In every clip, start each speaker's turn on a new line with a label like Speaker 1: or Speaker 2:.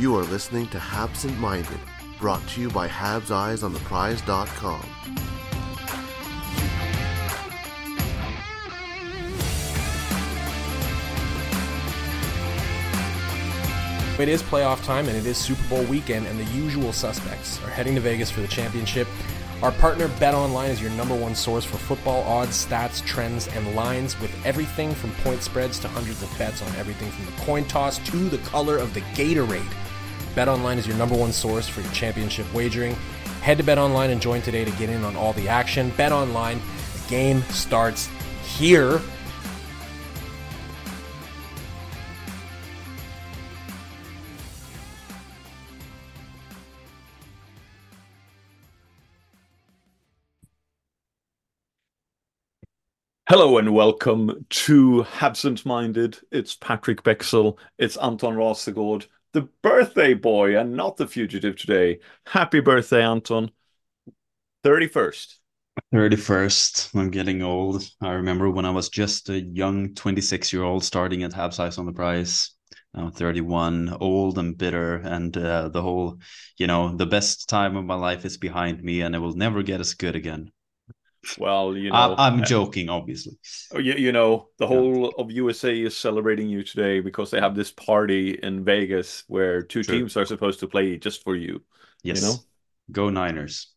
Speaker 1: You are listening to Habsent Minded, brought to you by Habs Eyes on the Prize.com.
Speaker 2: It is playoff time and it is Super Bowl weekend, and the usual suspects are heading to Vegas for the championship. Our partner Bet Online is your number one source for football odds, stats, trends, and lines with everything from point spreads to hundreds of bets on everything from the coin toss to the color of the Gatorade. Bet Online is your number one source for your championship wagering. Head to Bet Online and join today to get in on all the action. Bet Online, the game starts here.
Speaker 3: Hello and welcome to Habsent Minded. It's Patrik Bexell. It's Anton Rasegård, the birthday boy and not the fugitive today. Happy birthday, Anton. 31st.
Speaker 4: 31st. I'm getting old. I remember when I was just a young 26 year old starting at Habs Eyes on the Prize. I'm 31, old and bitter, and uh, the whole, you know, the best time of my life is behind me, and it will never get as good again.
Speaker 3: Well, you know,
Speaker 4: I, am joking, obviously.
Speaker 3: Oh, you, you know, the whole yeah. of USA is celebrating you today because they have this party in Vegas where two True. teams are supposed to play just for you.
Speaker 4: Yes.
Speaker 3: You know?
Speaker 4: Go Niners.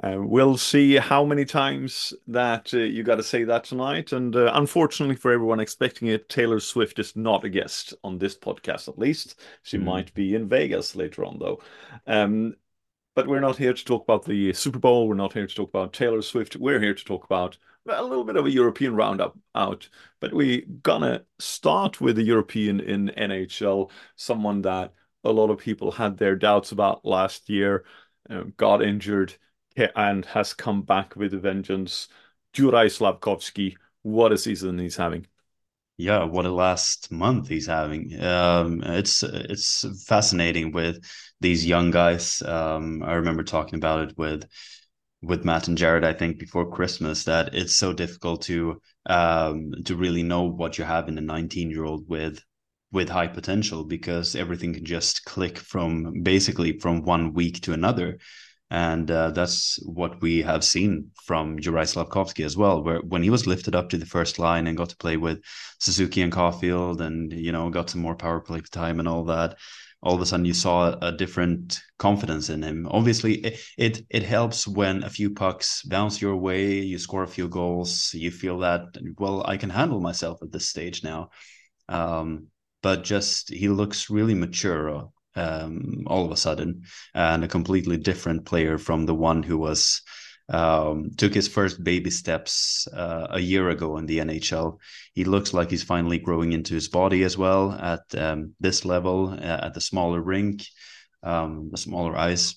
Speaker 3: Uh, we'll see how many times that uh, you got to say that tonight. And uh, unfortunately for everyone expecting it, Taylor Swift is not a guest on this podcast, at least. She mm. might be in Vegas later on, though. Um, but we're not here to talk about the Super Bowl. We're not here to talk about Taylor Swift. We're here to talk about a little bit of a European roundup out. But we're gonna start with the European in NHL, someone that a lot of people had their doubts about last year, uh, got injured, and has come back with a vengeance. Juraj Slafkovsky, what a season he's having
Speaker 4: yeah what a last month he's having. Um, it's it's fascinating with these young guys. Um, i remember talking about it with with matt and jared i think before christmas that it's so difficult to um, to really know what you have in a 19 year old with with high potential because everything can just click from basically from one week to another and uh, that's what we have seen from Juraj Slafkovsky as well, where when he was lifted up to the first line and got to play with Suzuki and Caufield and, you know, got some more power play time and all that, all of a sudden you saw a different confidence in him. Obviously, it, it, it helps when a few pucks bounce your way, you score a few goals, you feel that, well, I can handle myself at this stage now. Um, but just he looks really mature um, all of a sudden, and a completely different player from the one who was um, took his first baby steps uh, a year ago in the NHL. He looks like he's finally growing into his body as well at um, this level, uh, at the smaller rink, um, the smaller ice.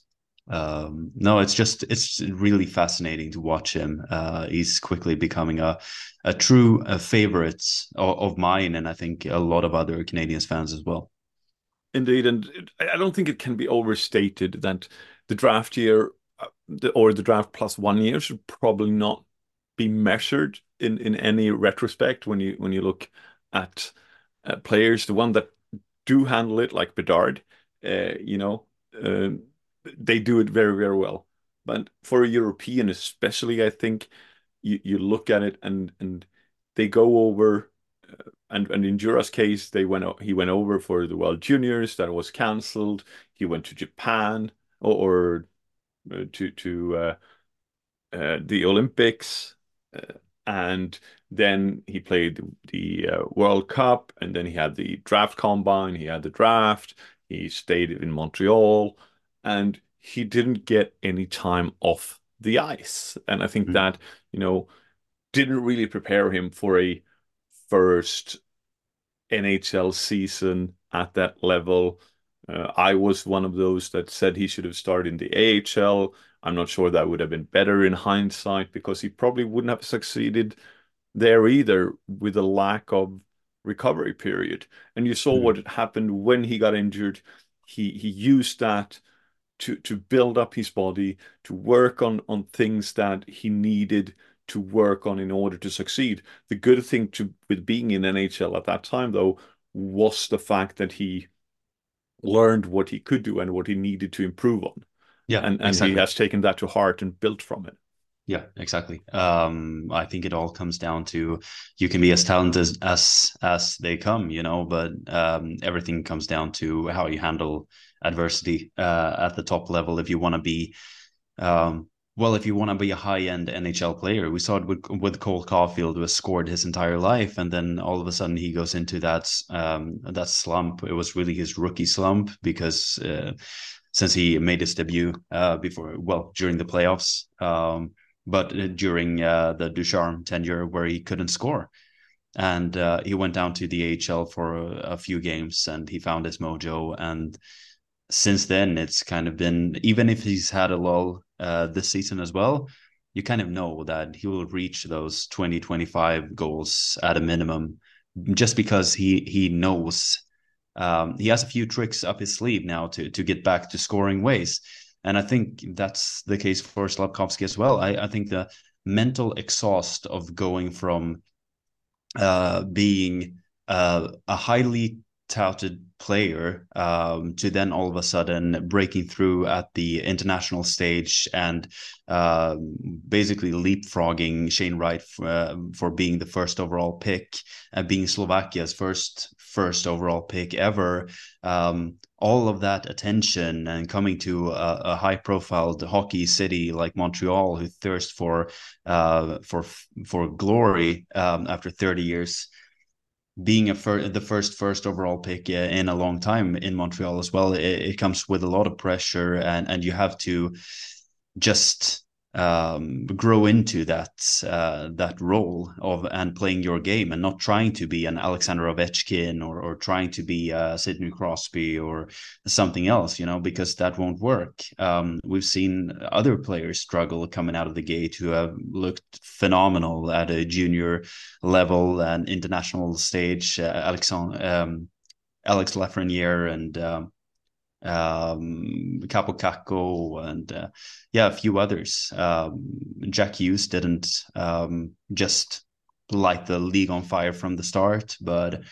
Speaker 4: Um, no, it's just it's really fascinating to watch him. Uh, he's quickly becoming a a true a favorite of, of mine, and I think a lot of other Canadiens fans as well.
Speaker 3: Indeed, and I don't think it can be overstated that the draft year uh, or the draft plus one year should probably not be measured in, in any retrospect when you when you look at uh, players. The one that do handle it, like Bedard, uh, you know, uh, they do it very very well. But for a European, especially, I think you you look at it and and they go over and and in Juraj's case, they went he went over for the World Juniors that was cancelled. He went to Japan or, or uh, to to uh, uh, the Olympics, uh, and then he played the, the uh, World Cup, and then he had the draft combine. He had the draft. He stayed in Montreal, and he didn't get any time off the ice. And I think mm-hmm. that you know didn't really prepare him for a first NHL season at that level. Uh, I was one of those that said he should have started in the AHL. I'm not sure that would have been better in hindsight because he probably wouldn't have succeeded there either with a lack of recovery period. And you saw mm-hmm. what happened when he got injured. He he used that to to build up his body, to work on on things that he needed to work on in order to succeed. The good thing to with being in NHL at that time though was the fact that he learned what he could do and what he needed to improve on.
Speaker 4: Yeah,
Speaker 3: and and
Speaker 4: exactly.
Speaker 3: he has taken that to heart and built from it.
Speaker 4: Yeah, exactly. Um, I think it all comes down to you can be as talented as as, as they come, you know, but um, everything comes down to how you handle adversity uh, at the top level. If you want to be, um, well, if you want to be a high end NHL player, we saw it with with Cole Caufield, who has scored his entire life, and then all of a sudden he goes into that um, that slump. It was really his rookie slump because. Uh, since he made his debut uh, before, well, during the playoffs, um, but during uh, the Ducharme tenure where he couldn't score. And uh, he went down to the AHL for a, a, few games and he found his mojo. And since then, it's kind of been, even if he's had a lull uh, this season as well, you kind of know that he will reach those 20, 25 goals at a minimum just because he he knows um, he has a few tricks up his sleeve now to to get back to scoring ways. And I think that's the case for Slafkovsky as well. I, I think the mental exhaust of going from uh, being uh, a highly touted player um, to then all of a sudden breaking through at the international stage and uh, basically leapfrogging Shane Wright for, uh, for, being the first overall pick and being Slovakia's first first overall pick ever. Um, all of that attention and coming to a, a high profile hockey city like Montreal who thirst for uh, for for glory um, after 30 years being a fir- the first first overall pick in a long time in Montreal as well it, it, comes with a lot of pressure and and you have to just um, grow into that uh, that role of and playing your game and not trying to be an Alexander Ovechkin or or trying to be uh, Sidney Crosby or something else, you know, because that won't work. Um, we've seen other players struggle coming out of the gate who have looked phenomenal at a junior level and international stage. Uh, Alexandre, um, Alex Lafreniere and um, um, Kaapo Kakko, and uh, yeah, a few others. Um, Jack Hughes didn't um, just light the league on fire from the start, but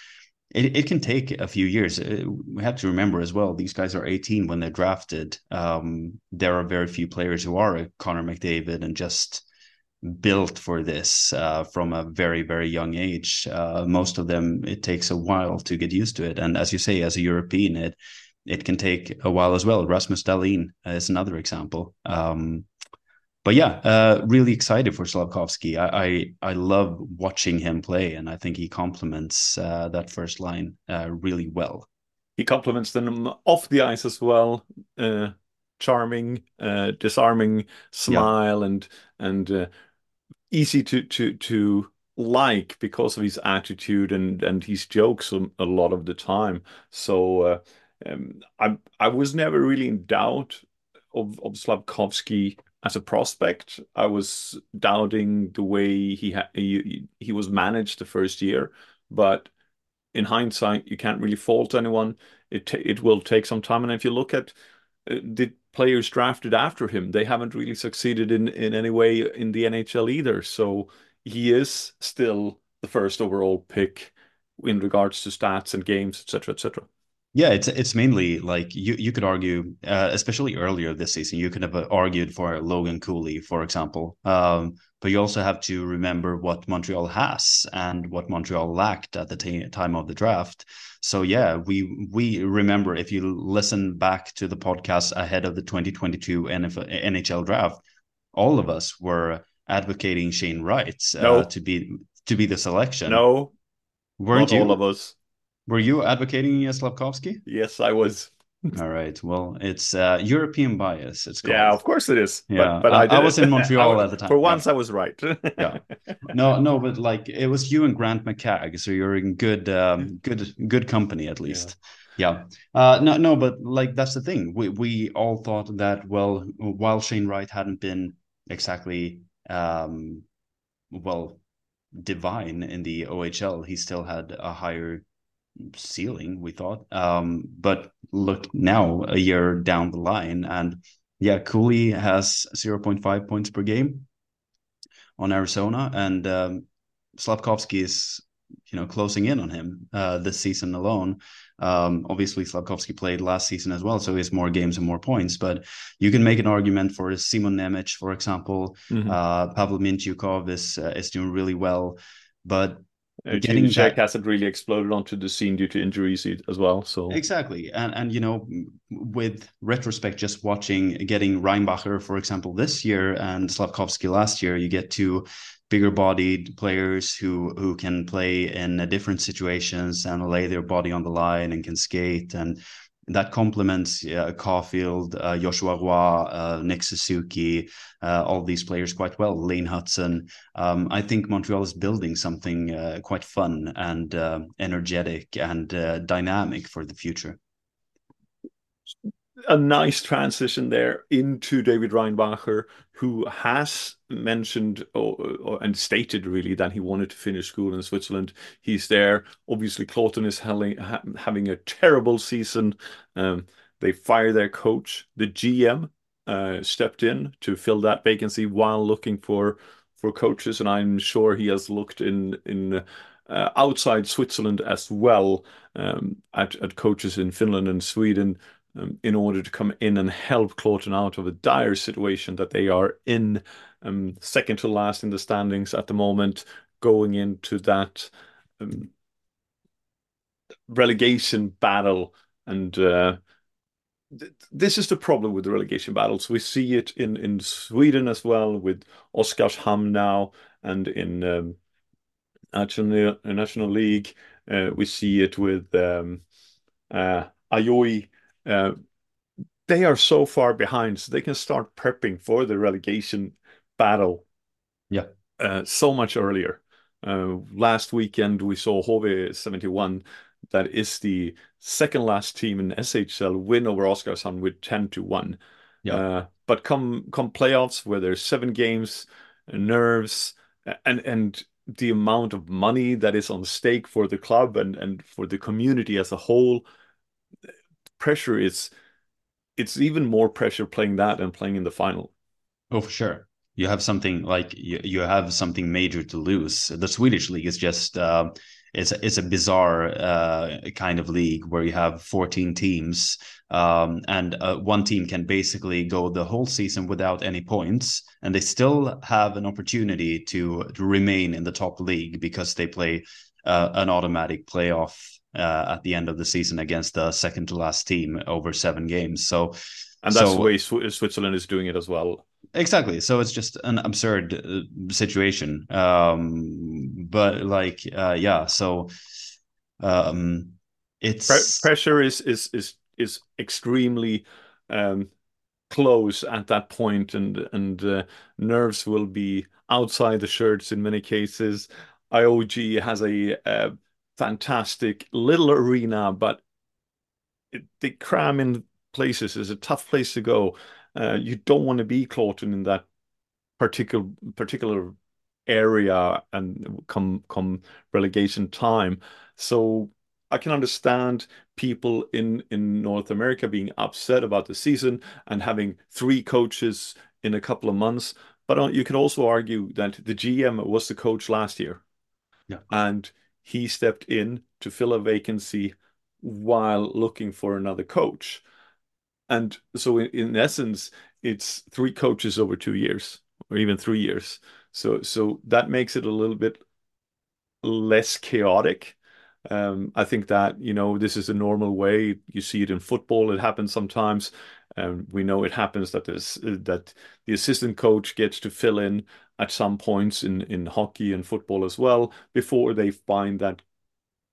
Speaker 4: it, it can take a few years. Uh, we have to remember as well, these guys are 18 when they're drafted. Um, there are very few players who are Connor McDavid and just built for this uh, from a very very young age uh, most of them it takes a while to get used to it and as you say as a european it it can take a while as well. Rasmus Dahlin is another example. Um, but yeah, uh, really excited for Slafkovsky. I, I, I love watching him play, and I think he complements uh, that first line uh, really well.
Speaker 3: He complements them off the ice as well. Uh, charming, uh, disarming smile, yeah. and and uh, easy to to to like because of his attitude and and his jokes a, a lot of the time. So um, I I was never really in doubt of of Slafkovsky as a prospect. I was doubting the way he ha- he, he was managed the first year, but in hindsight, you can't really fault anyone. It t- it will take some time, and if you look at uh, the players drafted after him, they haven't really succeeded in in any way in the NHL either. So he is still the first overall pick in regards to stats and games, etc., etc.
Speaker 4: Yeah, it's it's mainly like you you could argue, uh, especially earlier this season, you could have argued for Logan Cooley, for example. Um, but you also have to remember what Montreal has and what Montreal lacked at the t- time of the draft. So yeah, we we remember if you listen back to the podcast ahead of the 2022 NFL, NHL draft, all of us were advocating Shane Wright uh, no. to be to be the selection.
Speaker 3: No,
Speaker 4: weren't
Speaker 3: Not
Speaker 4: you?
Speaker 3: all of us.
Speaker 4: Were you advocating Slafkovsky?
Speaker 3: Yes, I was.
Speaker 4: All right. Well, it's uh, European bias. It's called.
Speaker 3: yeah, of course it is.
Speaker 4: Yeah, but, but I, I, I, was in Montreal at the time.
Speaker 3: For once, yeah. I was right.
Speaker 4: yeah. No, no, but like it was you and Grant McCagg, so you're in good, um, good, good company at least. Yeah. yeah. Uh, no, no, but like that's the thing. We we all thought that well, while Shane Wright hadn't been exactly um, well divine in the OHL, he still had a higher ceiling, we thought. Um, but look now, a year down the line, and yeah, Cooley has 0.5 points per game on Arizona, and um, Slafkovsky is you know closing in on him uh, this season alone. Um, obviously, Slafkovsky played last season as well, so he has more games and more points. But you can make an argument for Simon Nemec, for example. Mm-hmm. Uh, Pavel Mintyukov is uh, is doing really well, but
Speaker 3: Uh, getting Jack that... hasn't really exploded onto the scene due to injuries as well. So
Speaker 4: exactly, and and you know, with retrospect, just watching getting Reinbacher, for example, this year and Slafkovsky last year, you get to bigger bodied players who who can play in different situations and lay their body on the line and can skate and that complements uh, Caufield, uh, Joshua Roy, uh, Nick Suzuki, uh, all these players quite well. Lane Hutson. Um, I think Montreal is building something uh, quite fun and uh, energetic and dynamic for the future
Speaker 3: a nice transition there into David Reinbacher, who has mentioned or, or, and stated really that he wanted to finish school in Switzerland. He's there. Obviously, Kloten is having, having a terrible season. Um, they fire their coach. The GM uh, stepped in to fill that vacancy while looking for for coaches, and I'm sure he has looked in in. Uh, outside Switzerland as well um, at, at coaches in Finland and Sweden um, in order to come in and help Kloten out of a dire situation that they are in, um, second to last in the standings at the moment, going into that um, relegation battle. And uh, th- this is the problem with the relegation battles. We see it in, in Sweden as well with Oskarshamn now and in um, national, national League. Uh, we see it with um, uh, Ajoie uh, they are so far behind, so they can start prepping for the relegation battle.
Speaker 4: Yeah,
Speaker 3: uh, so much earlier. Uh, last weekend we saw HV seventy one, that is the second last team in SHL, win over Oskarshamn with ten to one. Yeah, uh, but come come playoffs where there's seven games, nerves, and and the amount of money that is on stake for the club and and for the community as a whole pressure is it's even more pressure playing that and playing in the final.
Speaker 4: Oh, for sure. You have something like you, you have something major to lose. The Swedish league is just uh, it's a, it's a bizarre uh, kind of league where you have 14 teams um, and uh, one team can basically go the whole season without any points and they still have an opportunity to, to remain in the top league because they play uh, an automatic playoff uh, at the end of the season against the second to last team over seven games. So,
Speaker 3: and that's so, the way Switzerland is doing it as well.
Speaker 4: Exactly. So it's just an absurd uh, situation. Um, but like, uh, yeah. So, um, it's
Speaker 3: Pre- pressure is is is is extremely um close at that point, and and uh, nerves will be outside the shirts in many cases. IOG has a uh, fantastic little arena, but it, they cram in places. It's a tough place to go. Uh, you don't want to be Kloten in that particular particular area and come come relegation time. So I can understand people in in North America being upset about the season and having three coaches in a couple of months. But uh, you can also argue that the GM was the coach last year.
Speaker 4: Yeah.
Speaker 3: And he stepped in to fill a vacancy while looking for another coach. And so, in, in essence, it's three coaches over two years or even three years. So, so that makes it a little bit less chaotic. Um, I think that you know this is a normal way. You see it in football; it happens sometimes. Um, we know it happens that that the assistant coach gets to fill in at some points in in hockey and football as well before they find that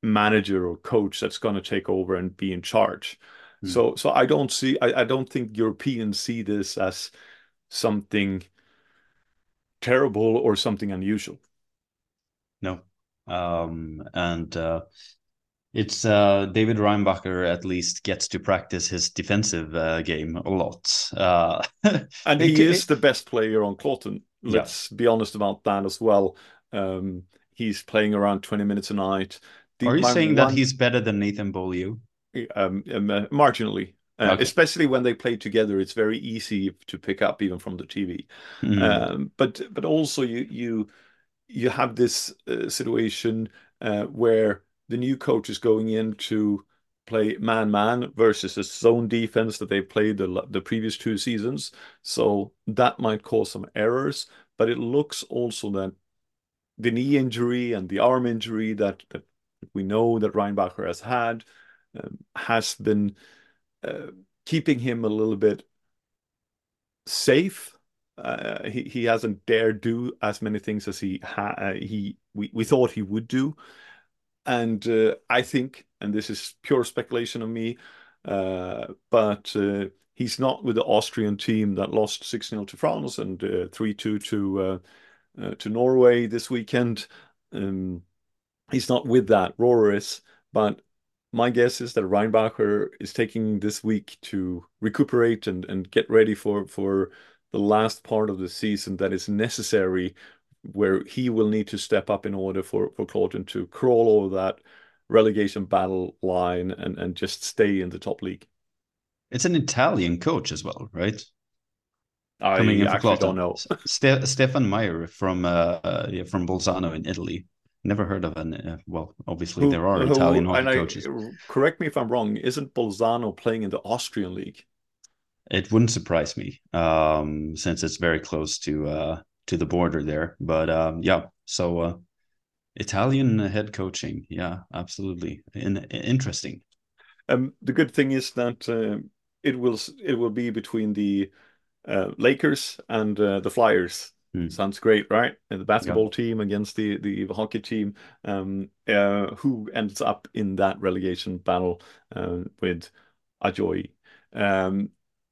Speaker 3: manager or coach that's going to take over and be in charge. Mm. So so I don't see I, I don't think Europeans see this as something terrible or something unusual.
Speaker 4: No. Um and uh it's uh, David Reinbacher at least gets to practice his defensive uh, game a lot. Uh,
Speaker 3: and he is the best player on Kloten. Let's yeah. be honest about that as well. Um, he's playing around 20 minutes a night.
Speaker 4: The, Are you saying one, that he's better than Nathan Beaulieu?
Speaker 3: Um, um, uh, marginally. Uh, okay. Especially when they play together, it's very easy to pick up even from the TV. Mm-hmm. Um, but but also you you you have this uh, situation uh, where the new coach is going in to play man man versus a zone defense that they've played the, the previous two seasons. So that might cause some errors, but it looks also that the knee injury and the arm injury that, that we know that Reinbacher has had um, has been uh, keeping him a little bit safe. Uh, he he hasn't dared do as many things as he ha- uh, he we, we thought he would do, and uh, I think, and this is pure speculation of me, uh, but uh, he's not with the Austrian team that lost six 0 to France and three two to to Norway this weekend. Um, he's not with that. Rohrer is, but my guess is that Reinbacher is taking this week to recuperate and, and get ready for, for the last part of the season that is necessary, where he will need to step up in order for, for Kloten to crawl over that relegation battle line and, and just stay in the top league.
Speaker 4: It's an Italian coach as well, right?
Speaker 3: I Coming in actually don't know.
Speaker 4: Ste- Stefan Mair from uh, uh, from Bolzano in Italy. Never heard of an. Uh, well, obviously who, there are who, Italian hockey I, coaches.
Speaker 3: Correct me if I'm wrong. Isn't Bolzano playing in the Austrian league?
Speaker 4: It wouldn't surprise me, um, since it's very close to uh, to the border there. But um, yeah, so uh, Italian head coaching, yeah, absolutely, In, interesting.
Speaker 3: Um, the good thing is that uh, it will it will be between the uh, Lakers and uh, the Flyers Mm. Sounds great, right? And the basketball yeah. team against the the hockey team, um, uh, who ends up in that relegation battle uh, with Ajoie. Um,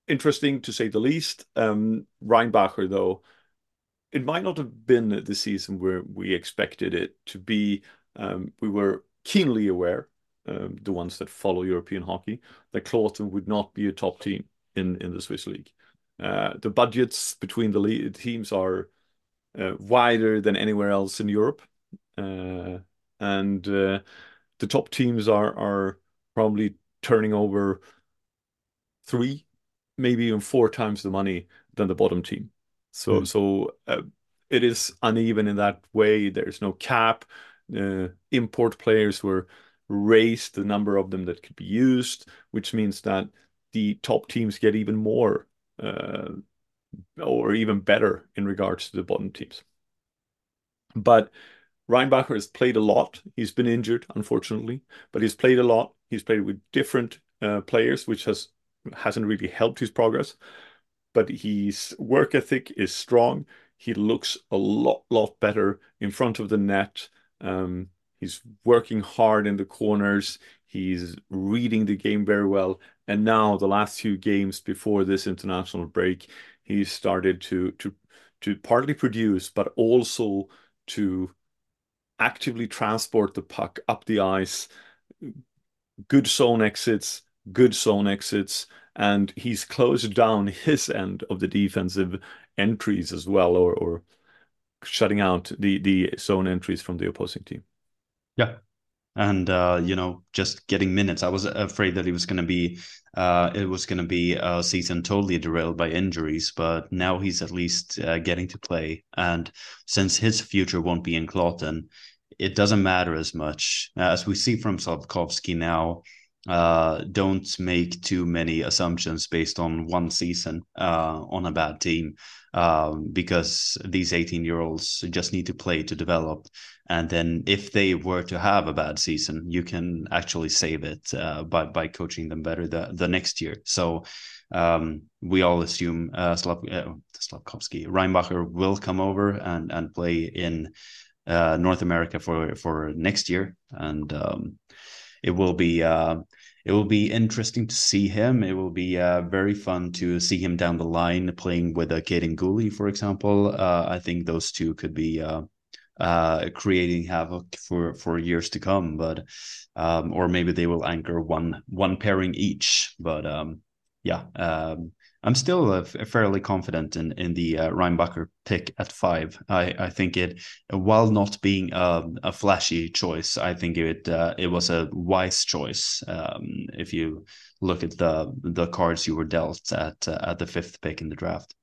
Speaker 3: interesting to say the least. Um, Reinbacher, though, it might not have been the season where we expected it to be. Um, we were keenly aware, um, the ones that follow European hockey, that Kloten would not be a top team in in the Swiss league. Uh, the budgets between the teams are uh, wider than anywhere else in Europe, uh, and uh, the top teams are are probably turning over three, maybe even four times the money than the bottom team. So mm. so uh, it is uneven in that way. There's no cap. Uh, import players were raised the number of them that could be used, which means that the top teams get even more uh, or even better in regards to the bottom teams. But Reinbacher has played a lot. He's been injured, unfortunately, but he's played a lot. He's played with different uh, players, which has hasn't really helped his progress. But his work ethic is strong. He looks a lot, lot better in front of the net. Um, he's working hard in the corners. He's reading the game very well. And now, the last few games before this international break, he started to to to partly produce, but also to actively transport the puck up the ice. Good zone exits, good zone exits, and he's closed down his end of the defensive entries as well, or or shutting out the the zone entries from the opposing team.
Speaker 4: Yeah, and uh, you know just getting minutes. I was afraid that it was going to be uh, it was going to be a season totally derailed by injuries, but now he's at least uh, getting to play. And since his future won't be in Kloten, it doesn't matter as much as we see from Slafkovsky now. Uh, don't make too many assumptions based on one season uh, on a bad team um, because these 18 year olds just need to play to develop. And then if they were to have a bad season, you can actually save it uh, by, by coaching them better the, the next year. So um, we all assume uh, Slav, uh, Slafkovsky, Reinbacher will come over and, and play in uh, North America for, for next year. And um, it will be uh, it will be interesting to see him. It will be uh, very fun to see him down the line playing with a uh, Kaiden Guhle, for example. Uh, I think those two could be uh, uh, creating havoc for for years to come. But um, or maybe they will anchor one one pairing each. But um, yeah, um, I'm still uh, fairly confident in in the uh, Reinbacher pick at five. I I think it, while not being a, a flashy choice, I think it uh, it was a wise choice. Um, if you look at the the cards you were dealt at uh, at the fifth pick in the draft.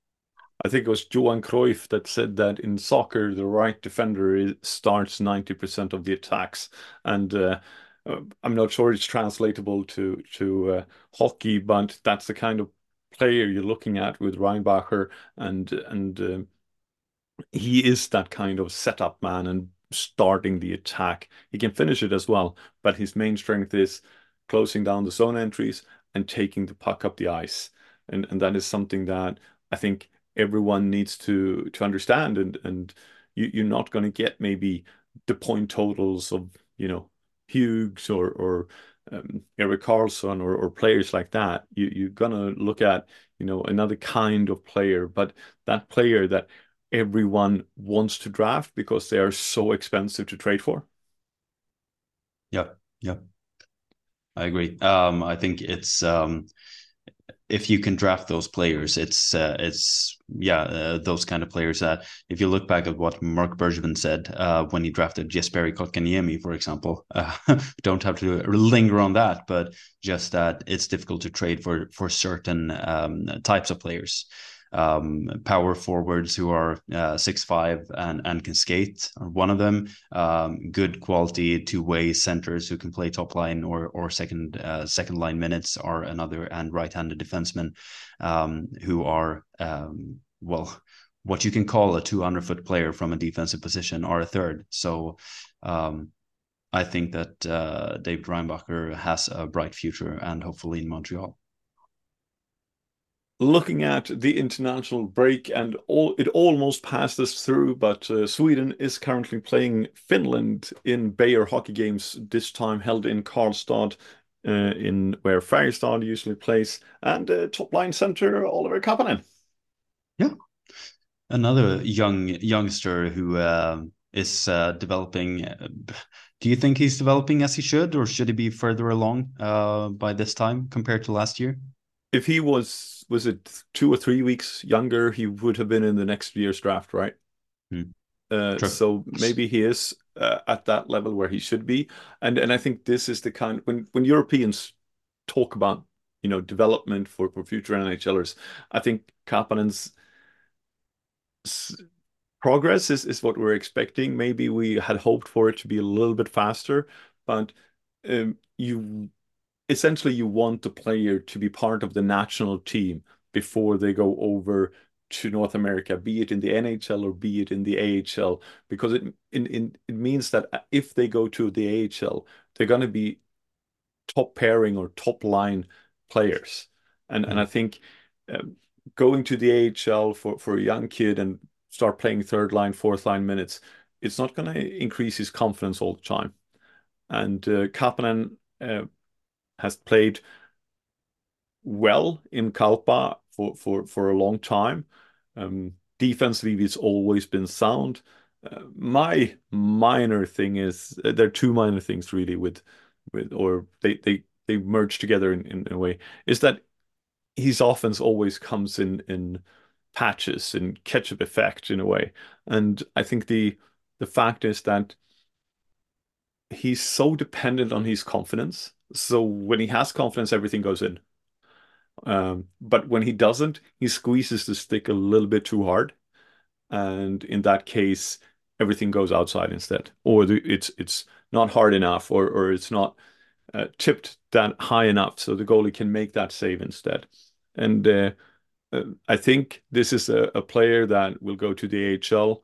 Speaker 3: I think it was Johan Cruyff that said that in soccer, the right defender starts 90% of the attacks. And uh, uh, I'm not sure it's translatable to to uh, hockey, but that's the kind of player you're looking at with Reinbacher, and and uh, he is that kind of setup man and starting the attack. He can finish it as well, but his main strength is closing down the zone entries and taking the puck up the ice. And and that is something that I think everyone needs to to understand and and you, you're not going to get maybe the point totals of you know Hughes or or um, Erik Karlsson or, or players like that. You you're gonna look at you know another kind of player, but that player that everyone wants to draft because they are so expensive to trade for.
Speaker 4: Yeah, yeah, I agree. Um, I think it's um, if you can draft those players, it's uh, it's yeah uh, those kind of players that if you look back at what Marc Bergevin said uh, when he drafted Jesperi Kotkaniemi, for example, uh, don't have to linger on that, but just that it's difficult to trade for for certain um, types of players um, power forwards who are uh, six five and and can skate are one of them. Um, good quality two way centers who can play top line or or second uh, second line minutes are another, and right handed defensemen um, who are um, well what you can call a 200 foot player from a defensive position are a third. So um, I think that uh, David Reinbacher has a bright future and hopefully in Montreal
Speaker 3: looking at the international break, and all it almost passed us through, but uh, Sweden is currently playing Finland in Beijer hockey games, this time held in Karlstad, uh, in where Färjestad usually plays, and uh, top line center Oliver Kapanen.
Speaker 4: Yeah, another young youngster who uh, is uh, developing. Do you think he's developing as he should, or should he be further along uh, by this time compared to last year?
Speaker 3: If he was was it two or three weeks younger, he would have been in the next year's draft, right?
Speaker 4: Hmm.
Speaker 3: Uh, so maybe he is uh, at that level where he should be, and and I think this is the kind when when Europeans talk about you know development for for future NHLers, I think Kapanen's progress is is what we're expecting. Maybe we had hoped for it to be a little bit faster, but um, you essentially you want the player to be part of the national team before they go over to North America, be it in the NHL or be it in the AHL, because it in, in it means that if they go to the AHL, they're going to be top pairing or top line players, and mm-hmm. and I think um, going to the AHL for for a young kid and start playing third line, fourth line minutes, it's not going to increase his confidence all the time, and uh, Kapanen. Uh, has played well in Kalpa for, for, for a long time. Um, defensively, it's always been sound. Uh, my minor thing is uh, there are two minor things really with with or they they they merge together in, in, in a way is that his offense always comes in in patches and catch-up effect in a way and i think the the fact is that he's so dependent on his confidence so when he has confidence, everything goes in. Um, but when he doesn't, he squeezes the stick a little bit too hard, and in that case, everything goes outside instead, or the, it's it's not hard enough, or or it's not uh, tipped that high enough, so the goalie can make that save instead. And uh, uh, I think this is a, a player that will go to the AHL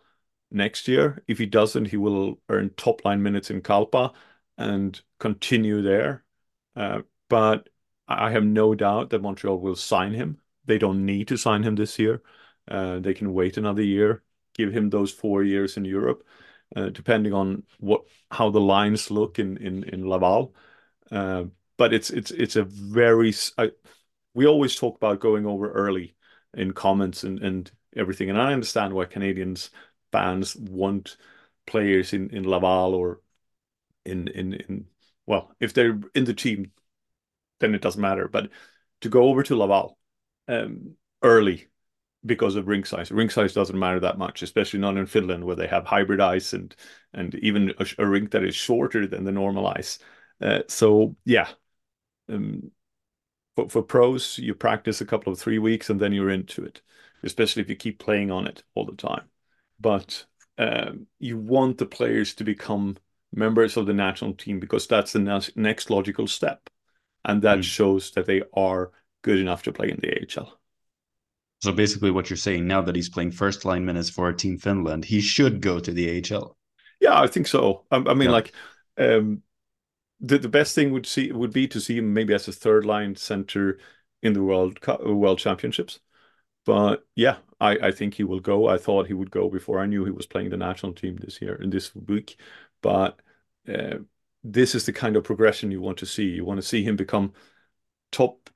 Speaker 3: next year. If he doesn't, he will earn top line minutes in Kalpa and continue there uh, but I have no doubt that Montreal will sign him. They don't need to sign him this year. Uh, they can wait another year, give him those four years in Europe, uh, depending on what how the lines look in in in Laval. Uh, but it's it's it's a very I, we always talk about going over early in comments and and everything, and I understand why Canadiens fans want players in in Laval or in in in well, if they're in the team, then it doesn't matter. But to go over to Laval um, early because of rink size, rink size doesn't matter that much, especially not in Finland where they have hybrid ice and and even a, a rink that is shorter than the normal ice. Uh, so yeah, um, for, for pros, you practice a couple of three weeks and then you're into it, especially if you keep playing on it all the time. But um, you want the players to become members of the national team because that's the next logical step. And that mm. shows that they are good enough to play in the AHL.
Speaker 4: So basically, what you're saying now that he's playing first line minutes for Team Finland, he should go to the AHL.
Speaker 3: Yeah, I think so. I, I mean, yeah. like, um, the the best thing would see would be to see him maybe as a third line center in the world world championships. But yeah, I, I think he will go. I thought he would go before I knew he was playing the national team this year in this week. But uh, this is the kind of progression you want to see. You want to see him become top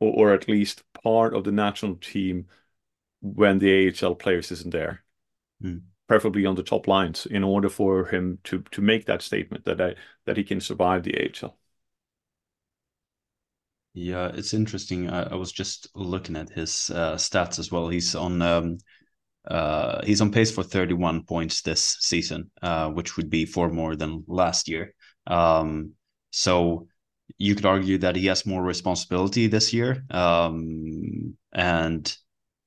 Speaker 3: or, or at least part of the national team when the AHL players isn't there. Mm. Preferably on the top lines in order for him to to make that statement that I that he can survive the AHL.
Speaker 4: Yeah, it's interesting. I, I was just looking at his uh, stats as well. He's on um, uh, he's on pace for 31 points this season, uh, which would be four more than last year. Um, so you could argue that he has more responsibility this year. Um, and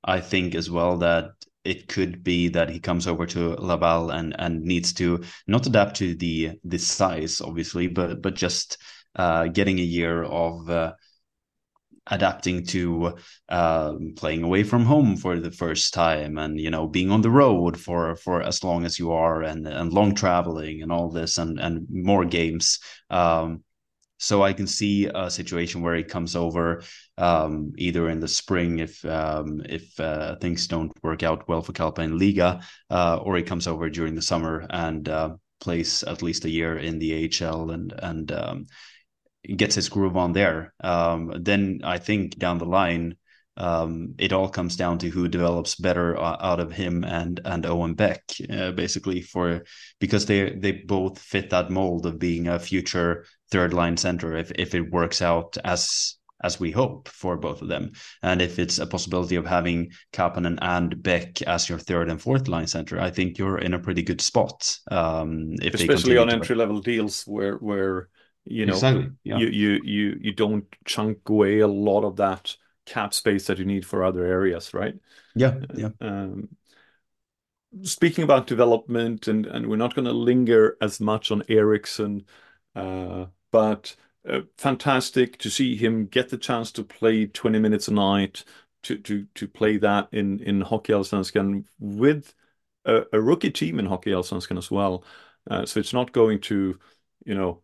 Speaker 4: I think as well that it could be that he comes over to Laval and and needs to not adapt to the the size, obviously, but but just uh, getting a year of uh, adapting to uh, playing away from home for the first time and you know being on the road for for as long as you are and and long traveling and all this and and more games. Um, so I can see a situation where he comes over um, either in the spring if um, if uh, things don't work out well for Kalpa in Liiga, uh, or he comes over during the summer and uh, plays at least a year in the AHL and and um, gets his groove on there. Um, then I think down the line. Um, it all comes down to who develops better uh, out of him and and Owen Beck, uh, basically for because they they both fit that mold of being a future third line center if if it works out as as we hope for both of them. And if it's a possibility of having Kapanen and Beck as your third and fourth line center, I think you're in a pretty good spot. Um,
Speaker 3: if especially on entry level deals where where you know exactly. yeah. you you you you don't chunk away a lot of that cap space that you need for other areas, right?
Speaker 4: Yeah, yeah. Um,
Speaker 3: speaking about development, and and we're not going to linger as much on Eriksson, Uh, but uh, fantastic to see him get the chance to play 20 minutes a night to to to play that in in Hockeyallsvenskan with a, a, rookie team in Hockeyallsvenskan as well. Uh, so it's not going to, you know,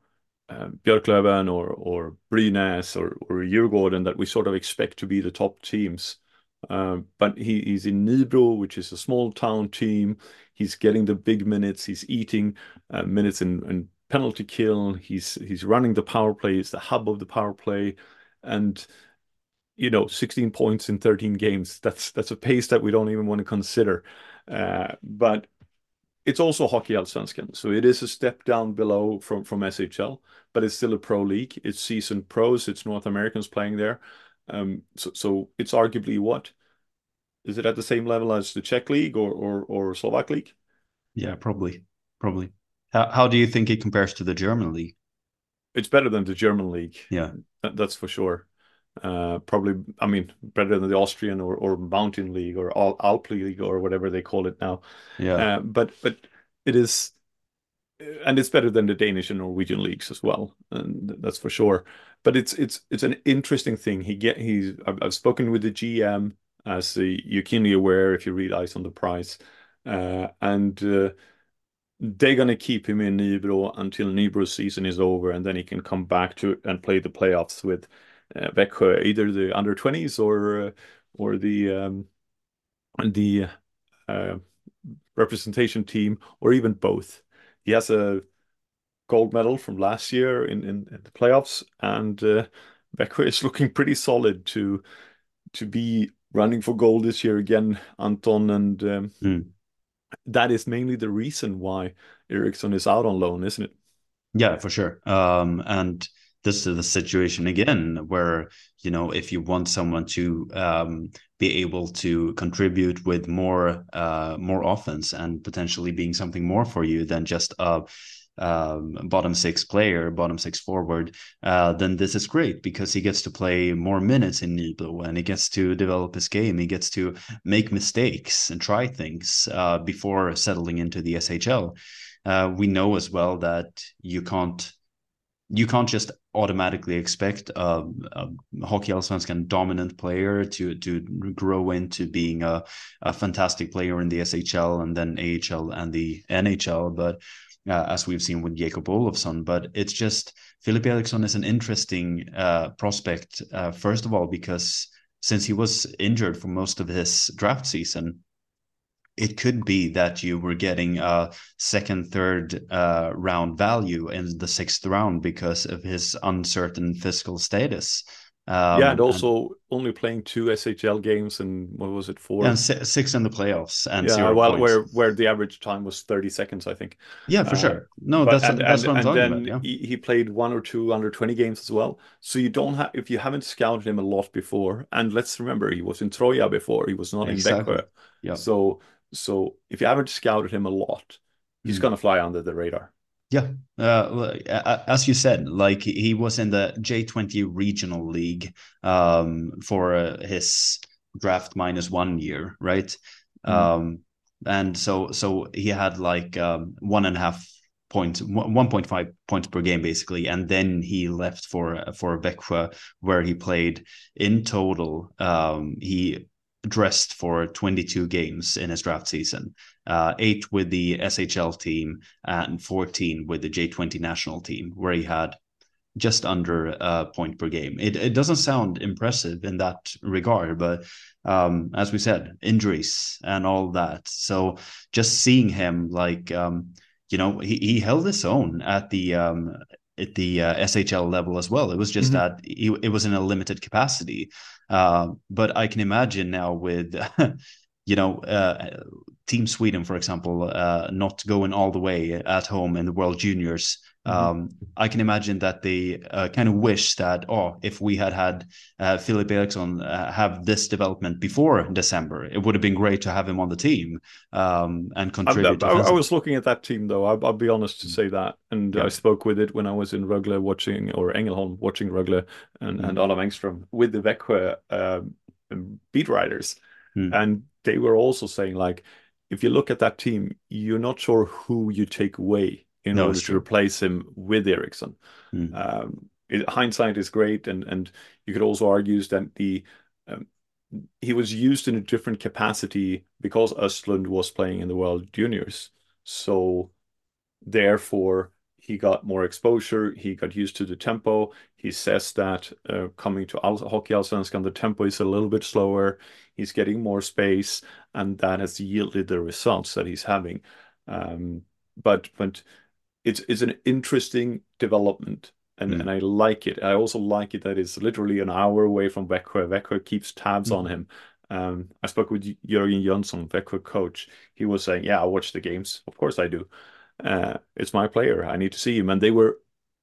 Speaker 3: uh, Björklöven or or Brynäs or or Djurgården that we sort of expect to be the top teams. Uh, but he, he's in Nybro, which is a small town team. He's getting the big minutes. He's eating uh, minutes in, in penalty kill. He's he's running the power play. He's the hub of the power play, and you know, 16 points in 13 games. That's that's a pace that we don't even want to consider. Uh, but it's also Hockeyallsvenskan, so it is a step down below from from SHL, but it's still a pro league. It's seasoned pros. It's North Americans playing there. Um, so, so it's arguably what is it at the same level as the Czech league or or, or Slovak league?
Speaker 4: Yeah, probably, probably. How, how do you think it compares to the German league?
Speaker 3: It's better than the German league.
Speaker 4: Yeah,
Speaker 3: that, that's for sure. Uh, probably, I mean, better than the Austrian or, or Mountain League or Alp League or whatever they call it now.
Speaker 4: Yeah, uh,
Speaker 3: but but it is, and it's better than the Danish and Norwegian leagues as well, and that's for sure. But it's it's it's an interesting thing. He get he's I've, I've spoken with the GM as the, you're keenly aware if you read Eyes on the Prize, uh, and uh, they're going to keep him in Nybro until Nybro's season is over, and then he can come back to and play the playoffs with Växjö, either the under 20s or uh, or the um, the uh, representation team, or even both. He has a gold medal from last year in, in, in the playoffs, and uh, Växjö is looking pretty solid to to be running for gold this year again, Anton, and um, mm that is mainly the reason why Eriksson is out on loan, isn't it?
Speaker 4: Yeah, for sure. Um, and this is the situation again where you know if you want someone to um, be able to contribute with more uh, more offense and potentially being something more for you than just a um, bottom six player, bottom six forward, uh, then this is great because he gets to play more minutes in Nybro and he gets to develop his game. He gets to make mistakes and try things uh, before settling into the SHL. Uh, we know as well that you can't you can't just automatically expect a, a hockey allsvenskan dominant player to to grow into being a, a fantastic player in the SHL and then AHL and the NHL. But uh, as we've seen with Jacob Olofsson, but it's just Filip Eriksson is an interesting uh, prospect. Uh, first of all, because since he was injured for most of his draft season, it could be that you were getting a second, third uh, round value in the sixth round because of his uncertain physical status.
Speaker 3: Um, yeah, and also and, only playing two SHL games and what was it four?
Speaker 4: And six in the playoffs and
Speaker 3: yeah, well, points. where where the average time was thirty seconds, I think.
Speaker 4: Yeah, for uh, sure. No, but, that's
Speaker 3: and,
Speaker 4: that's
Speaker 3: and,
Speaker 4: what I'm
Speaker 3: talking
Speaker 4: then about.
Speaker 3: Yeah. He, he played one or two under twenty games as well. So you don't have if you haven't scouted him a lot before, and let's remember he was in Troja before, he was not exactly. in Växjö. Yeah. So so if you haven't scouted him a lot, he's mm. going to fly under the radar.
Speaker 4: Yeah, uh, as you said, like he was in the J20 regional league um, for uh, his draft minus one year, right? Mm. Um, and so so he had like um, one and a half points, one point five points per game basically, and then he left for for Växjö where he played in total. Um, he dressed for 22 games in his draft season, uh, eight with the SHL team and 14 with the J20 national team, where he had just under a point per game. It, it doesn't sound impressive in that regard, but um, as we said, injuries and all that. So just seeing him like, um, you know, he, he held his own at the um, at the uh, SHL level as well. It was just mm-hmm. that he, it was in a limited capacity. Uh, but I can imagine now with, you know, uh, Team Sweden, for example, uh, not going all the way at home in the World Juniors. Mm-hmm. Um, I can imagine that they uh, kind of wish that, oh, if we had had uh, Filip Eriksson uh, have this development before December, it would have been great to have him on the team um, and contribute.
Speaker 3: I, I, I, was looking at that team, though. I'll, I'll be honest to mm. say that. And yeah. I spoke with it when I was in Rögle watching, or Ängelholm watching Rögle and, mm-hmm. and Adam Engström with the Växjö um, beat writers. Mm. And they were also saying, like, if you look at that team, you're not sure who you take away in no, order to replace him with Eriksson. Mm. Um, it, hindsight is great, and and you could also argue that the um, he was used in a different capacity because Östlund was playing in the World Juniors. So therefore, he got more exposure. He got used to the tempo. He says that uh, coming to Al- Hockey Allsvenskan, the tempo is a little bit slower. He's getting more space, and that has yielded the results that he's having. Um, but but it's it's an interesting development and, mm. and I like it. I also like it that it's literally an hour away from Växjö. Växjö keeps tabs mm. on him. Um, I spoke with Jörgen Jönsson, Växjö coach. He was saying, "Yeah, I watch the games. Of course I do. Uh, it's my player. I need to see him." And they were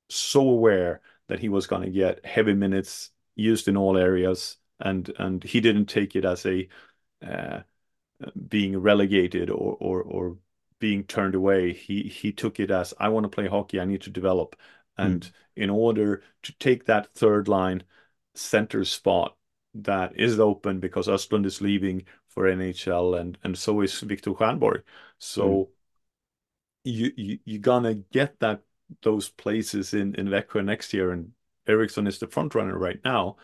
Speaker 3: so aware that he was going to get heavy minutes used in all areas, and and he didn't take it as a uh, being relegated or or or being turned away. He he took it as I want to play hockey. I need to develop, and mm. in order to take that third line center spot that is open because Östlund is leaving for NHL, and and so is Victor Stjernborg. So mm. you, you you're gonna get that those places in in Växjö next year, and Eriksson is the front runner right now.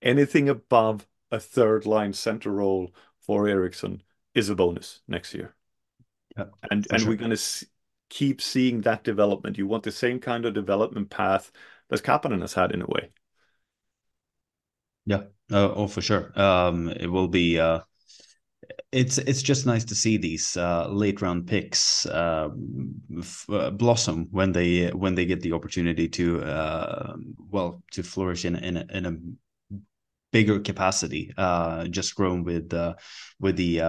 Speaker 3: Anything above a third line center role for Eriksson is a bonus next year.
Speaker 4: Yeah,
Speaker 3: and and sure. we're going to keep seeing that development. You want the same kind of development path that Kapanen has had in a way.
Speaker 4: Yeah, uh, oh for sure. Um, it will be. Uh, it's it's just nice to see these uh, late round picks uh, f- uh, blossom when they when they get the opportunity to uh, well to flourish in in a, in a bigger capacity. Uh, just grown with uh, with the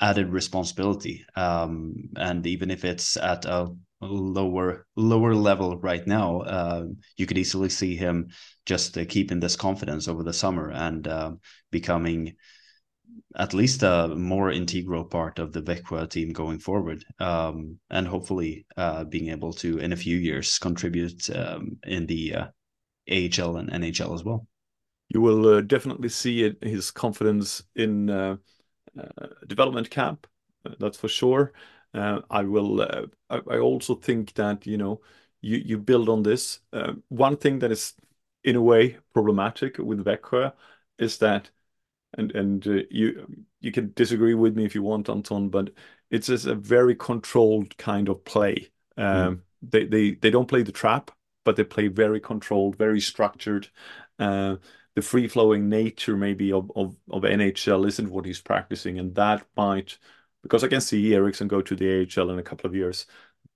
Speaker 4: added responsibility. Um, and even if it's at a lower lower level right now, uh, you could easily see him just uh, keeping this confidence over the summer and uh, becoming at least a more integral part of the Växjö team going forward, um, and hopefully uh, being able to, in a few years, contribute um, in the uh, AHL and NHL as well.
Speaker 3: You will uh, definitely see it, his confidence in development camp. Uh, that's for sure. I will. I, I, also think that you know you you build on this. one thing that is in a way problematic with Växjö is that and and uh, you you can disagree with me if you want, Anton, but it's just a very controlled kind of play. Um, mm. They they they don't play the trap, but they play very controlled, very structured. Uh, the free flowing nature maybe of, of of NHL isn't what he's practicing, and that might because I can see Eriksson go to the AHL in a couple of years.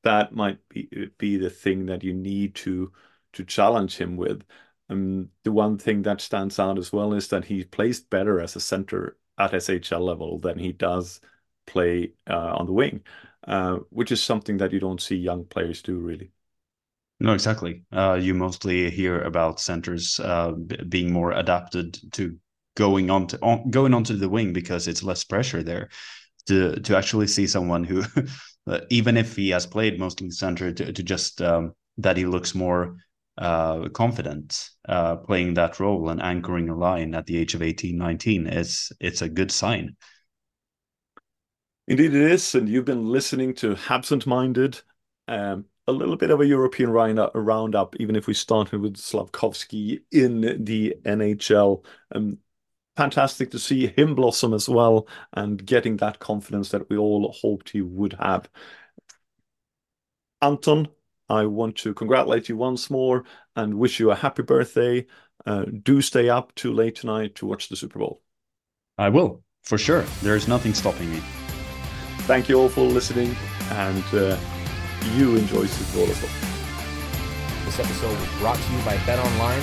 Speaker 3: That might be be the thing that you need to to challenge him with. Um, the one thing that stands out as well is that he plays better as a center at SHL level than he does play uh, on the wing, uh, which is something that you don't see young players do really.
Speaker 4: No, exactly. Uh, you mostly hear about centers uh, being more adapted to going on to on, going onto the wing because it's less pressure there. To to actually see someone who, even if he has played mostly center, to, to just um, that he looks more uh, confident uh, playing that role and anchoring a line at the age of 18, 19 is it's a good sign.
Speaker 3: Indeed, it is. And you've been listening to Habsent Minded, um, a little bit of a European roundup, even if we started with Slafkovsky in the NHL. Um, fantastic to see him blossom as well and getting that confidence that we all hoped he would have. Anton, I want to congratulate you once more and wish you a happy birthday. Uh, do stay up too late tonight to watch the Super Bowl.
Speaker 4: I will, for sure. There's nothing stopping me.
Speaker 3: Thank you all for listening, and uh, you enjoy Super Bowl as well.
Speaker 2: This episode was brought to you by Bet Online